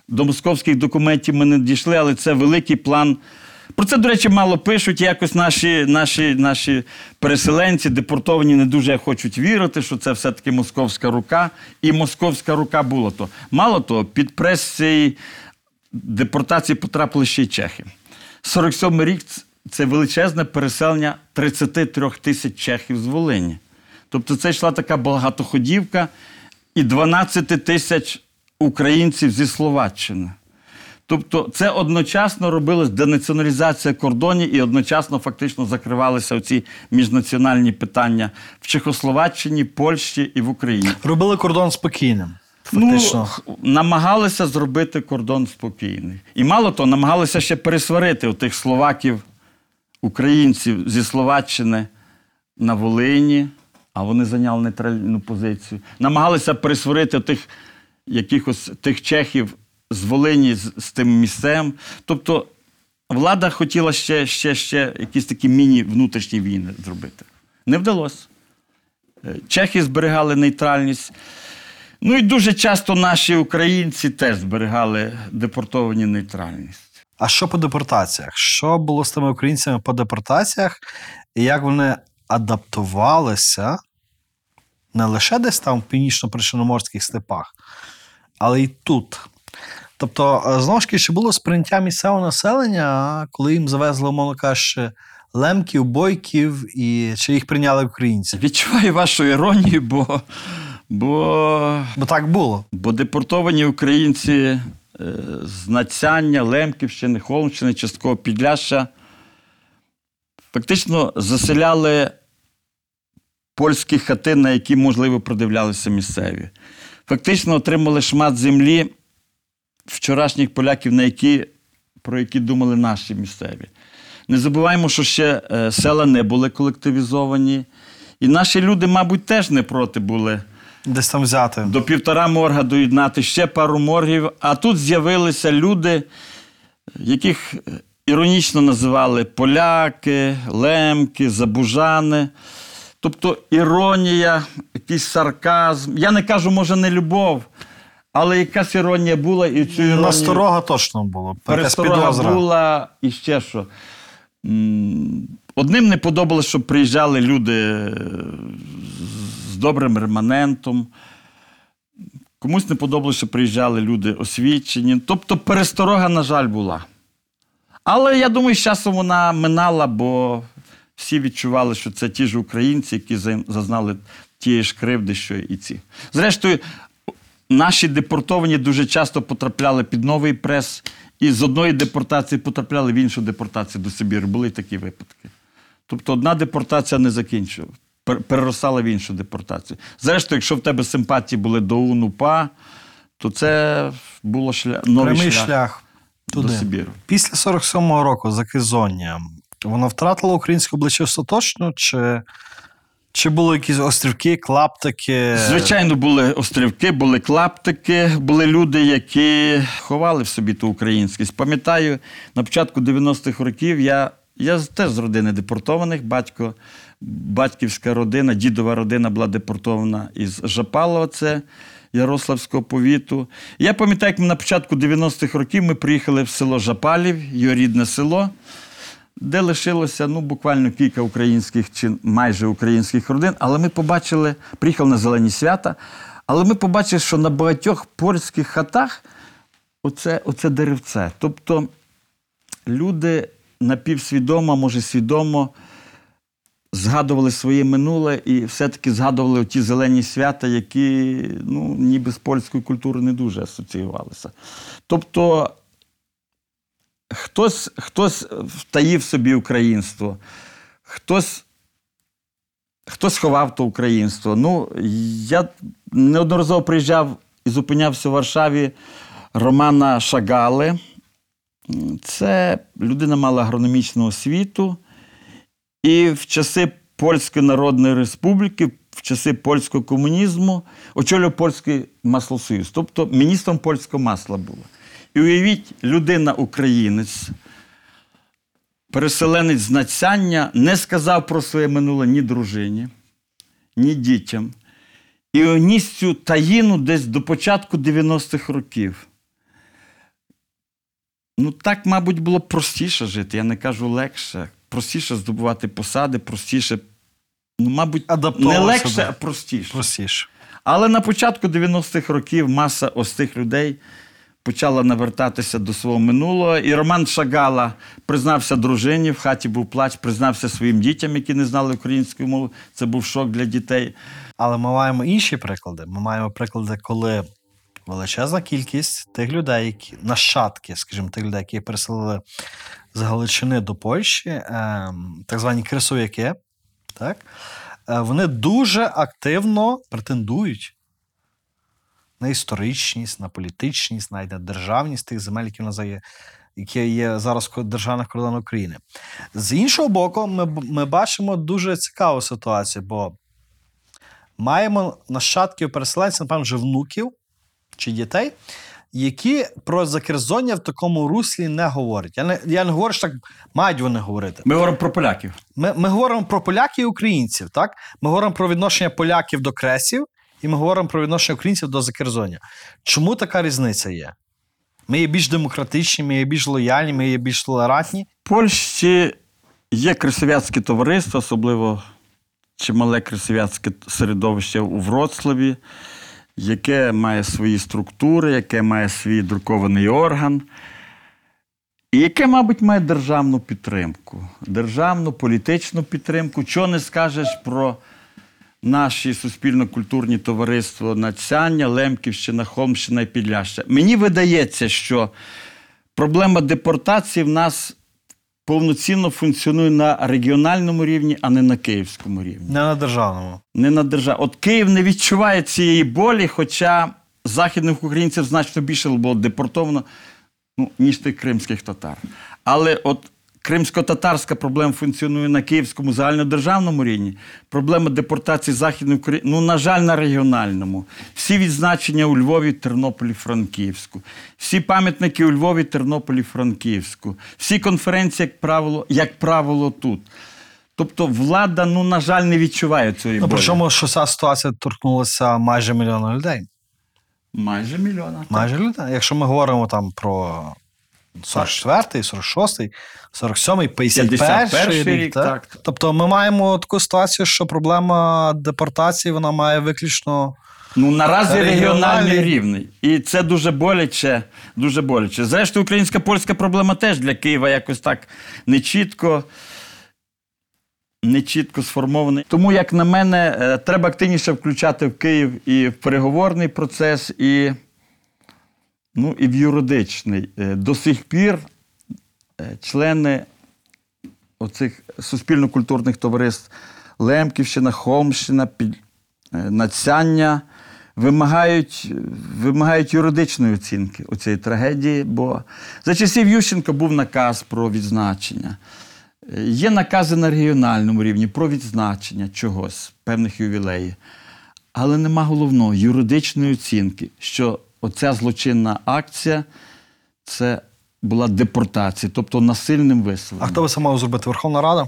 C: до московських документів ми не дійшли, але це великий план. Про це, до речі, мало пишуть. Якось наші, наші, наші переселенці, депортовані, не дуже хочуть вірити, що це все-таки московська рука. І московська рука була то. Мало того, під прес цієї депортації потрапили ще й чехи. 47 рік це величезне переселення 33 тисяч чехів з Волині. Тобто це йшла така багатоходівка і 12 тисяч українців зі Словаччини. Тобто це одночасно робилась денаціоналізація кордонів і одночасно фактично закривалися оці міжнаціональні питання в Чехословаччині, Польщі і в Україні.
A: Робили кордон спокійним. Фактично.
C: Ну, намагалися зробити кордон спокійний. І мало того, намагалися ще пересварити тих словаків, українців зі Словаччини на Волині, а вони зайняли нейтральну позицію. Намагалися пересварити тих якихось тих чехів з Волині з, з тим місцем. Тобто влада хотіла ще, ще, ще якісь такі міні-внутрішні війни зробити. Не вдалося. Е, Чехи зберігали нейтральність. Ну і дуже часто наші українці теж зберігали депортовані нейтральність.
A: А що по депортаціях? Що було з тими українцями по депортаціях, і як вони адаптувалися не лише десь там в північно-причорноморських степах, але й тут. Тобто, е, знову ж таки, чи було сприйняття місцевого населення, коли їм завезли, умовно кажучи, лемків, бойків, і чи їх прийняли українці?
C: Відчуваю вашу іронію, бо, бо,
A: Бо так було.
C: бо депортовані українці е, з Нацяння, Лемківщини, Холмщини, частково Підляшша фактично заселяли польські хати, на які, можливо, продивлялися місцеві. Фактично отримали шмат землі вчорашніх поляків, на які, про які думали наші місцеві. Не забуваємо, що ще е, села не були колективізовані. І наші люди, мабуть, теж не проти були
A: Десь там взяти.
C: до півтора морга доєднати ще пару моргів. А тут з'явилися люди, яких е, іронічно називали поляки, лемки, забужани. Тобто іронія, якийсь сарказм. Я не кажу, може, не любов, але якась іронія була, і цю іронію
A: Насторога точно було. Підозра.
C: була і ще що. Одним не подобалося, щоб приїжджали люди е, з добрим реманентом. Комусь не подобалося, що приїжджали люди освічені. Тобто пересторога, на жаль, була. Але я думаю, з часом вона минала, бо всі відчували, що це ті ж українці, які зазнали тієї ж кривди, що і ці. Зрештою, наші депортовані дуже часто потрапляли під новий прес, і з одної депортації потрапляли в іншу депортацію до Сибіру. Були такі випадки. Тобто одна депортація не закінчила, пер- переростала в іншу депортацію. Зрештою, якщо в тебе симпатії були до УНУПА, то це було шлях, новий
A: Прямий
C: шлях,
A: шлях
C: до. Сибіру.
A: Після 47-го року закизоння воно втратило українське обличчя остаточно, чи, чи були якісь острівки, клаптики?
C: Звичайно, були острівки, були клаптики, були люди, які ховали в собі ту українськість. Пам'ятаю, на початку 90-х років я, я теж з родини депортованих. Батько, батьківська родина, дідова родина була депортована із Жапалова, це Ярославського повіту. Я пам'ятаю, як на початку 90-х років ми приїхали в село Жапалів, його рідне село де лишилося ну, буквально кілька українських чи майже українських родин. Але ми побачили, приїхали на зелені свята, але ми побачили, що на багатьох польських хатах оце, оце деревце. Тобто люди напівсвідомо, може свідомо згадували своє минуле і все-таки згадували ті зелені свята, які ну, ніби з польською культурою не дуже асоціювалися. Тобто хтось, хтось втаїв собі українство, хтось, хтось ховав то українство. Ну, я неодноразово приїжджав і зупинявся в Варшаві Романа Шагали. Це людина мала агрономічну освіту. І в часи Польської Народної Республіки, в часи польського комунізму очолював польський маслосоюз, тобто міністром польського масла було. І уявіть, людина українець, переселенець з Нацяння, не сказав про своє минуле ні дружині, ні дітям. І ніс цю таїну десь до початку 90-х років. Ну, так, мабуть, було простіше жити, я не кажу легше. Простіше здобувати посади, простіше. Ну, мабуть, не легше,
A: до-
C: а простіше.
A: Простіше.
C: Але на початку 90-х років маса ось цих людей почала навертатися до свого минулого. І Роман Шагала признався дружині, в хаті був плач, признався своїм дітям, які не знали української мови. Це був шок для дітей.
A: Але ми маємо інші приклади. Ми маємо приклади, коли величезна кількість тих людей, які нащадки, скажімо, тих людей, які переселили з Галичини до Польщі, ем, так звані крисовики, так, е, вони дуже активно претендують на історичність, на політичність, навіть на державність тих земель, які в нас є, які є зараз в державних кордонах України. З іншого боку, ми, ми бачимо дуже цікаву ситуацію, бо маємо нащадків переселенців, напевно, вже внуків чи дітей, які про закерзоння в такому руслі не говорять. Я не, я не говорю, що так мають вони говорити.
C: Ми говоримо про поляків.
A: Ми, ми говоримо про поляків і українців, так? Ми говоримо про відношення поляків до кресів, і ми говоримо про відношення українців до закерзоння. Чому така різниця є? Ми є більш демократичні, ми є більш лояльні, ми є більш толерантні.
C: В Польщі є кресов'ятське товариство, особливо чимале кресов'ятське середовище у Вроцлаві, яке має свої структури, яке має свій друкований орган, і яке, мабуть, має державну підтримку, державну політичну підтримку. Чого не скажеш про наші суспільно-культурні товариства Нацяння, Лемківщина, Холмщина і Підляща. Мені видається, що проблема депортації в нас повноцінно функціонує на регіональному рівні, а не на київському рівні.
A: Не на державному.
C: Не на державі. От Київ не відчуває цієї болі, хоча західних українців значно більше було депортовано, ну, ніж тих кримських татар. Але от кримсько-татарська проблема функціонує на київському загальнодержавному рівні. Проблема депортації західних України, ну, на жаль, на регіональному. Всі відзначення у Львові, Тернополі, Франківську. Всі пам'ятники у Львові, Тернополі, Франківську. Всі конференції, як правило, як правило, тут. Тобто влада, ну, на жаль, не відчуває цієї
A: Ну,
C: болі.
A: причому, що ця ситуація торкнулася майже мільйона людей.
C: Майже мільйона.
A: Майже людей. Якщо ми говоримо там про 44-й, 46-й, 47-й, 51-й
C: 51-й
A: рік. так?
C: так.
A: Тобто ми маємо таку ситуацію, що проблема депортації вона має виключно.
C: Ну, наразі
A: Регіональний.
C: рівний. І це дуже боляче, дуже боляче. Зрештою, українська-польська проблема теж для Києва якось так нечітко. Нечітко сформований. Тому, як на мене, е, треба активніше включати в Київ і в переговорний процес, і, ну, і в юридичний. Е, До сих пір е, члени оцих суспільно-культурних товариств Лемківщина, Хомщина, е, Надсяння вимагають, вимагають юридичної оцінки у цієї трагедії, бо за часів Ющенка був наказ про відзначення. Є накази на регіональному рівні про відзначення чогось, певних ювілеїв. Але нема головного юридичної оцінки, що оця злочинна акція це була депортація, тобто насильним
A: А хто би це мав зробити? Верховна Рада?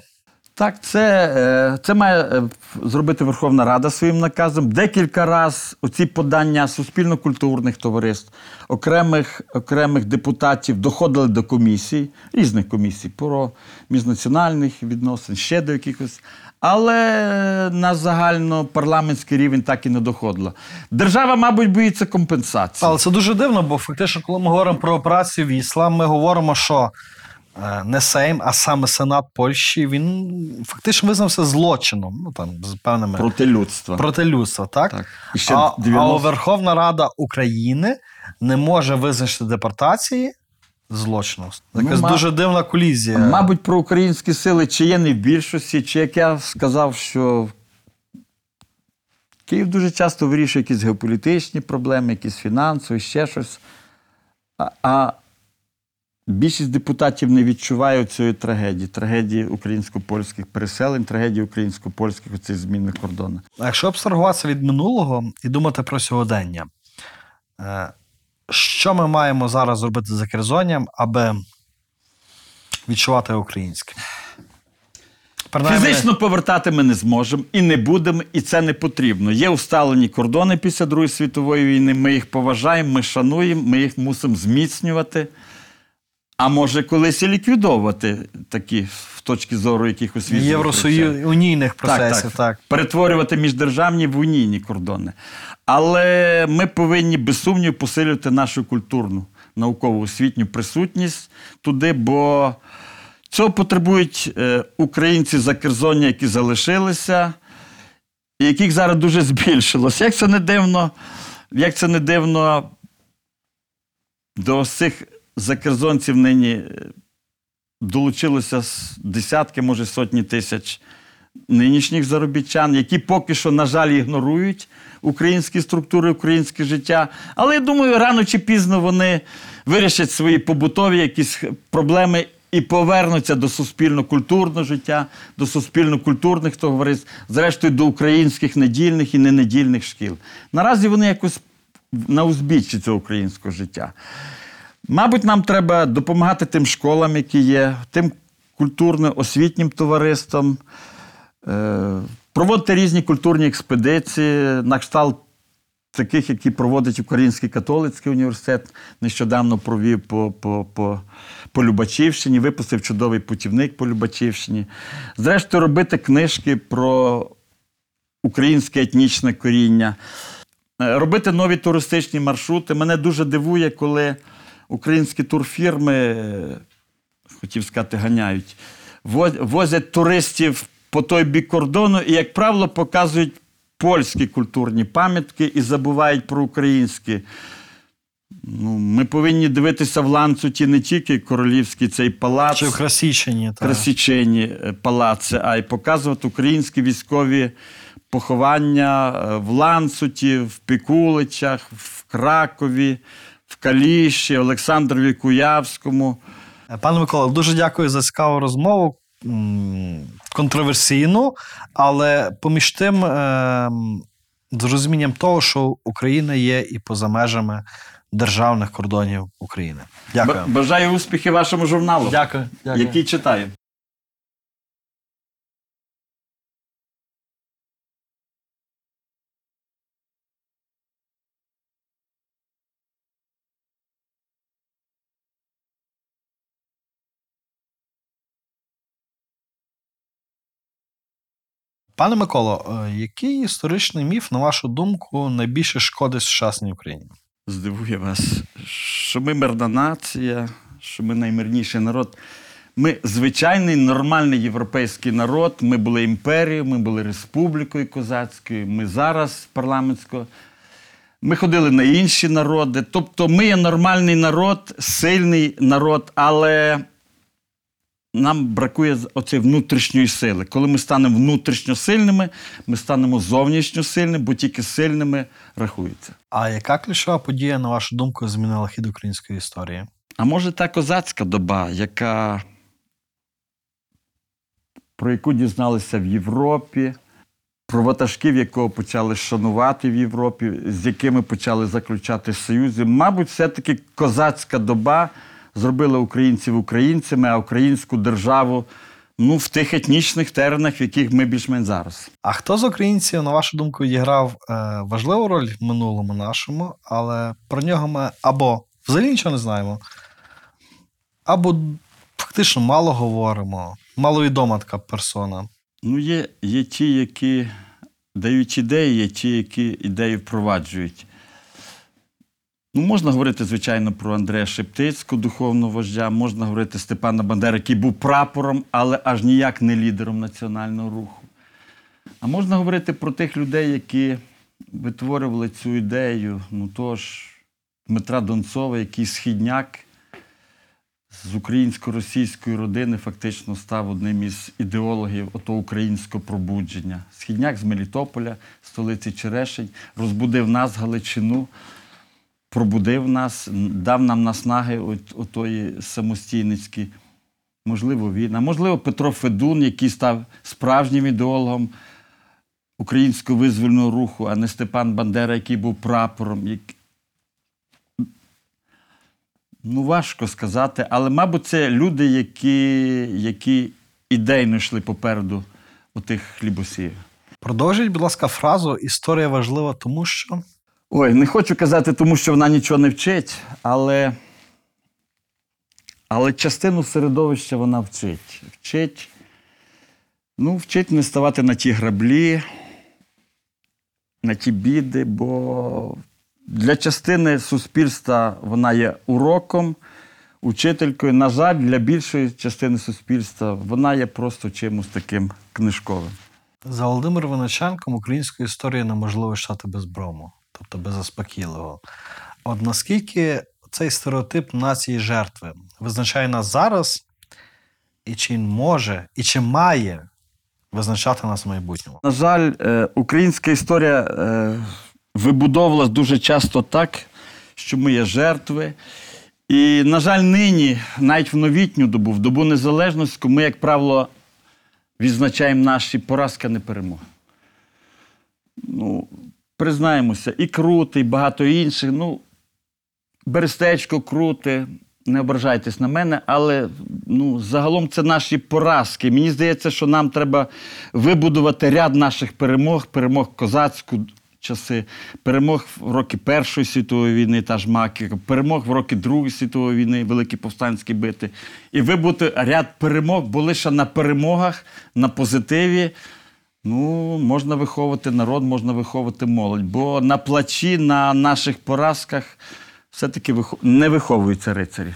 C: Так, це, е, це має е, зробити Верховна Рада своїм наказом. Декілька разів оці подання суспільно-культурних товариств, окремих, окремих депутатів доходили до комісій, різних комісій, про міжнаціональних відносин, ще до якихось. Але на загальнопарламентський рівень так і не доходило. Держава, мабуть, боїться компенсації.
A: Але це дуже дивно, бо фактично, коли ми говоримо про операцію Вісла, ми говоримо, що е, не Сейм, а саме Сенат Польщі, він фактично визнався злочином, ну там з певними
C: Проти людства.
A: проти людства, так?
C: Так. І ще
A: а,
C: 90
A: а Верховна Рада України не може визначити депортації злочину.
C: Ну,
A: Якась
C: ма-
A: дуже дивна колізія.
C: Мабуть, про українські сили чи є не в більшості, чи як я сказав, що Київ дуже часто вирішує якісь геополітичні проблеми, якісь фінансові, ще щось. А, а більшість депутатів не відчуває цієї трагедії, трагедії українсько-польських переселень, трагедії українсько-польських оцих змінних кордонів.
A: А якщо абстрагуватися від минулого і думати про сьогодення, е, що ми маємо зараз зробити за Керзонням, аби відчувати українське? Принаймні,
C: Фізично повертати ми не зможемо і не будемо, і це не потрібно. Є усталені кордони після Другої світової війни. Ми їх поважаємо, ми шануємо, ми їх мусимо зміцнювати. А може колись і ліквідовувати такі в точки зору якихось.
A: Євросоюз унійних процесів, так.
C: Перетворювати міждержавні в унійні кордони. Але ми повинні без сумніву посилювати нашу культурну, наукову освітню присутність туди, бо цього потребують е, українці закерзоння, які залишилися, і яких зараз дуже збільшилось. Як це не дивно, як це не дивно, до цих закерзонців нині е, долучилося десятки, може сотні тисяч нинішніх заробітчан, які поки що, на жаль, ігнорують українські структури, українське життя. Але я думаю, рано чи пізно вони вирішать свої побутові якісь проблеми і повернуться до суспільно-культурного життя, до суспільно-культурних товариств, зрештою до українських недільних і ненедільних шкіл. Наразі вони якось на узбіччі цього українського життя. Мабуть, нам треба допомагати тим школам, які є, тим культурно-освітнім товариствам, е, проводити різні культурні експедиції на кшталт таких, які проводить Український католицький університет. Нещодавно провів по, по, по, по Любачівщині, випустив чудовий путівник по Любачівщині. Зрештою, робити книжки про українське етнічне коріння. Е, Робити нові туристичні маршрути. Мене дуже дивує, коли українські турфірми, хотів сказати, ганяють, возять туристів по той бік кордону і, як правило, показують польські культурні пам'ятки і забувають про українські. Ну, ми повинні дивитися в ланцуті не тільки королівський цей палац.
A: Чи в Красічині. Так.
C: Красічені е, палаци, а й показувати українські військові поховання е, в Ланцуті, в Пікуличах, в Кракові, в Каліші, Олександрові Куявському.
A: Пане Микола, дуже дякую за цікаву розмову. Контроверсійну, але поміж тим е, з розумінням того, що Україна є і поза межами державних кордонів України. Дякую.
C: Бажаю успіхів вашому журналу,
A: Дякую. Дякую.
C: який читаю.
A: Пане Миколо, е, який історичний міф, на вашу думку, найбільше шкодить сучасній Україні?
C: Здивує вас, що ми мирна нація, що ми наймирніший народ. Ми звичайний нормальний європейський народ. Ми були імперією, ми були республікою козацькою, ми зараз парламентською. Ми ходили на інші народи. Тобто ми є нормальний народ, сильний народ, але нам бракує оцієї внутрішньої сили. Коли ми станемо внутрішньо сильними, ми станемо зовнішньо сильними, бо тільки сильними рахується.
A: А яка ключова подія, на вашу думку, змінила хід української історії?
C: А може та козацька доба, яка про яку дізналися в Європі, про ватажків, якого почали шанувати в Європі, з якими почали заключати союзи. Мабуть, все-таки козацька доба зробила українців українцями, а українську державу ну, в тих етнічних теренах, в яких ми більш-менш зараз.
A: А хто з українців, на вашу думку, відіграв е, важливу роль в минулому нашому, але про нього ми або взагалі нічого не знаємо, або фактично мало говоримо, маловідома така персона.
C: Ну, є, є ті, які дають ідеї, є ті, які ідеї впроваджують. Ну, можна говорити, звичайно, про Андрея Шептицького, духовного вождя, можна говорити Степана Бандера, який був прапором, але аж ніяк не лідером національного руху. А можна говорити про тих людей, які витворювали цю ідею. Ну тож, Дмитра Донцова, який східняк з українсько-російської родини фактично став одним із ідеологів ото українського пробудження. Східняк з Мелітополя, столиці Черешень, розбудив нас Галичину, пробудив нас, дав нам наснаги от- отої самостійницькі. Можливо, він. А можливо, Петро Федун, який став справжнім ідеологом українського визвольного руху, а не Степан Бандера, який був прапором. як- Ну, важко сказати, але, мабуть, це люди, які, які ідейно йшли попереду отих хлібосіїв.
A: Продовжіть, будь ласка, фразу Історія важлива, тому що.
C: Ой, не хочу казати, тому що вона нічого не вчить, але, але частину середовища вона вчить. Вчить, ну, вчить не ставати на ті граблі, на ті біди, бо для частини суспільства вона є уроком, учителькою. На жаль, для більшої частини суспільства вона є просто чимось таким книжковим.
A: За Володимиром Винниченком українську історію неможливо читати без брому, тобто без. От наскільки цей стереотип нації жертви визначає нас зараз, і чи він може, і чи має визначати нас в майбутньому?
C: На жаль, е, українська історія е, вибудовувалась дуже часто так, що ми є жертви. І, на жаль, нині, навіть в новітню добу, в добу незалежності, ми, як правило, відзначаємо наші поразки, а не перемоги. Ну, признаємося, і Крути, і багато інших. Ну, Берестечко, Крути, не ображайтесь на мене, але ну, загалом це наші поразки. Мені здається, що нам треба вибудувати ряд наших перемог, перемог козацьку часи, перемог в роки Першої світової війни, та ж Маки, перемог в роки Другої світової війни, Великі повстанські бити. І вибудувати ряд перемог, бо лише на перемогах, на позитиві. Ну, можна виховувати народ, можна виховувати молодь. Бо на плачі, на наших поразках все-таки не виховуються рицарі.